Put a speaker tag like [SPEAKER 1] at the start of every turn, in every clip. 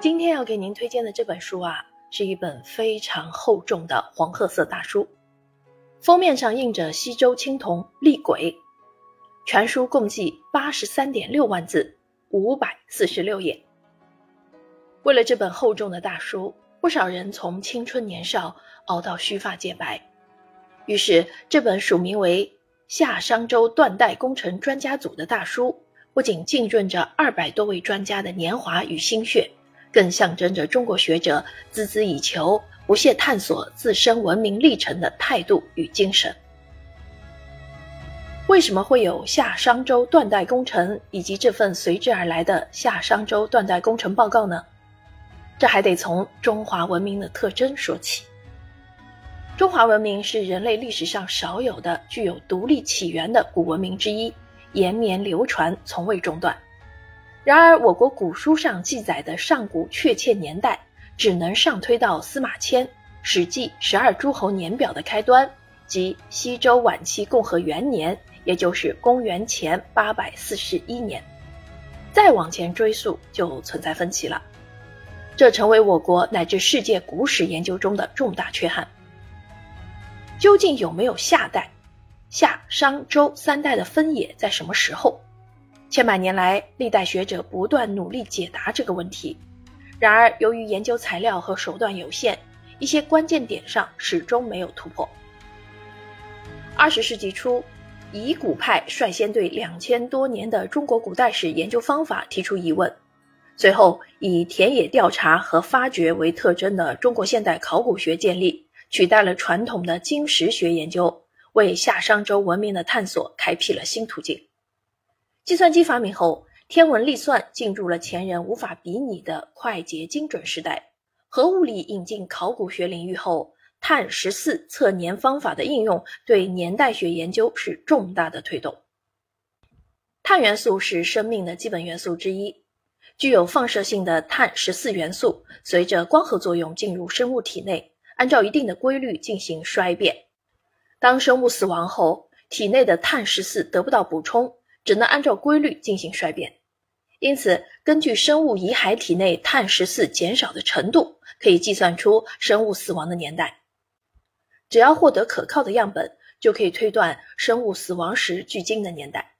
[SPEAKER 1] 今天要给您推荐的这本书啊，是一本非常厚重的黄褐色大书，封面上印着西周青铜厉鬼，全书共计八十三点六万字，五百四十六页。为了这本厚重的大书，不少人从青春年少熬到须发皆白，于是这本署名为夏商周断代工程专家组的大书，不仅浸润着二百多位专家的年华与心血。更象征着中国学者孜孜以求、不懈探索自身文明历程的态度与精神。为什么会有夏商周断代工程以及这份随之而来的夏商周断代工程报告呢？这还得从中华文明的特征说起。中华文明是人类历史上少有的具有独立起源的古文明之一，延绵流传，从未中断。然而，我国古书上记载的上古确切年代，只能上推到司马迁《史记·十二诸侯年表》的开端，即西周晚期共和元年，也就是公元前八百四十一年。再往前追溯，就存在分歧了。这成为我国乃至世界古史研究中的重大缺憾。究竟有没有夏代？夏、商、周三代的分野在什么时候？千百年来，历代学者不断努力解答这个问题。然而，由于研究材料和手段有限，一些关键点上始终没有突破。二十世纪初，疑古派率先对两千多年的中国古代史研究方法提出疑问。随后，以田野调查和发掘为特征的中国现代考古学建立，取代了传统的经石学研究，为夏商周文明的探索开辟了新途径。计算机发明后，天文历算进入了前人无法比拟的快捷精准时代。核物理引进考古学领域后，碳十四测年方法的应用对年代学研究是重大的推动。碳元素是生命的基本元素之一，具有放射性的碳十四元素随着光合作用进入生物体内，按照一定的规律进行衰变。当生物死亡后，体内的碳十四得不到补充。只能按照规律进行衰变，因此，根据生物遗骸体内碳十四减少的程度，可以计算出生物死亡的年代。只要获得可靠的样本，就可以推断生物死亡时距今的年代。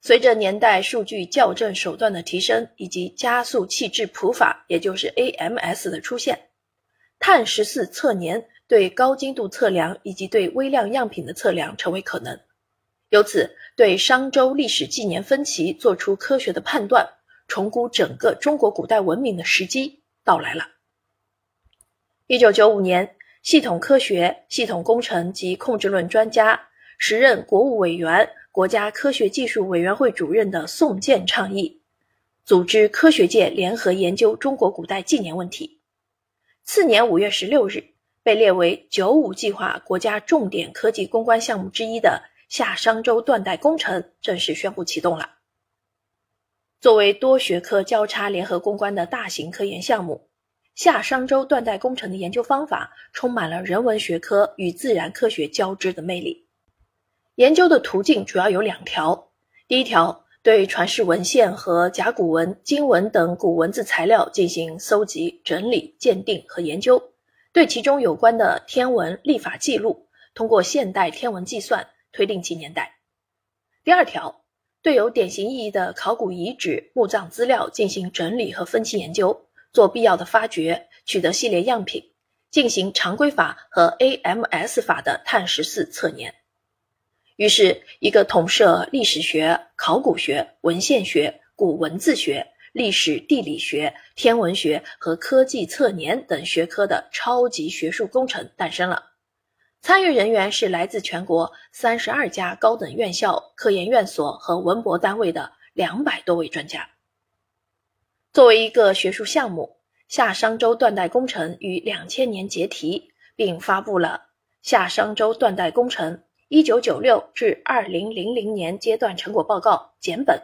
[SPEAKER 1] 随着年代数据校正手段的提升，以及加速器质谱法，也就是 AMS 的出现，碳十四测年对高精度测量以及对微量样品的测量成为可能。由此，对商周历史纪年分歧做出科学的判断，重估整个中国古代文明的时机到来了。一九九五年，系统科学、系统工程及控制论专家、时任国务委员、国家科学技术委员会主任的宋健倡议，组织科学界联合研究中国古代纪年问题。次年五月十六日，被列为“九五”计划国家重点科技攻关项目之一的。夏商周断代工程正式宣布启动了。作为多学科交叉联合攻关的大型科研项目，夏商周断代工程的研究方法充满了人文学科与自然科学交织的魅力。研究的途径主要有两条：第一条，对传世文献和甲骨文、经文等古文字材料进行搜集、整理、鉴定和研究，对其中有关的天文历法记录，通过现代天文计算。推定其年代。第二条，对有典型意义的考古遗址、墓葬资料进行整理和分期研究，做必要的发掘，取得系列样品，进行常规法和 AMS 法的碳十四测年。于是，一个统摄历史学、考古学、文献学、古文字学、历史地理学、天文学和科技测年等学科的超级学术工程诞生了。参与人员是来自全国三十二家高等院校、科研院所和文博单位的两百多位专家。作为一个学术项目，夏商周断代工程于两千年结题，并发布了《夏商周断代工程一九九六至二零零零年阶段成果报告》简本，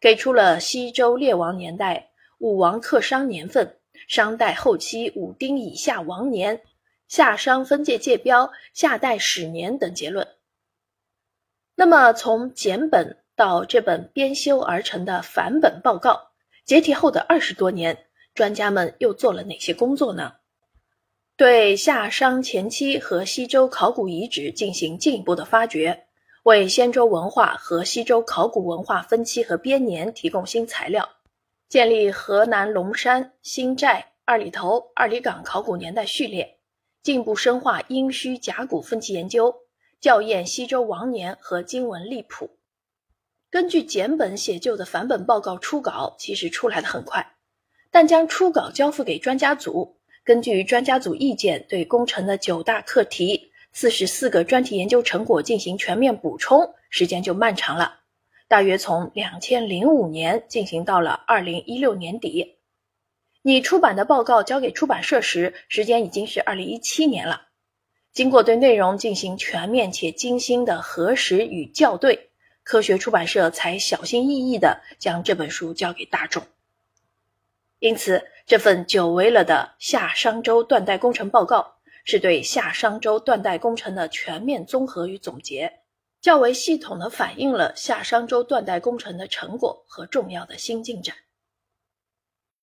[SPEAKER 1] 给出了西周列王年代武王克商年份、商代后期武丁以下王年。夏商分界界标、夏代史年等结论。那么，从简本到这本编修而成的繁本报告，解体后的二十多年，专家们又做了哪些工作呢？对夏商前期和西周考古遗址进行进一步的发掘，为先周文化和西周考古文化分期和编年提供新材料，建立河南龙山、新寨、二里头、二里岗考古年代序列，进一步深化殷墟甲骨分期研究，校验西周王年和金文历谱。根据简本写就的梵本报告初稿，其实出来的很快，但将初稿交付给专家组。根据专家组意见，对工程的九大课题、四十四个专题研究成果进行全面补充，时间就漫长了，大约从两千零五年进行到了二零一六年底。你出版的报告交给出版社时，时间已经是二零一七年了。经过对内容进行全面且精心的核实与校对，科学出版社才小心翼翼地将这本书交给大众。因此，这份久违了的夏商周断代工程报告，是对夏商周断代工程的全面综合与总结，较为系统地反映了夏商周断代工程的成果和重要的新进展。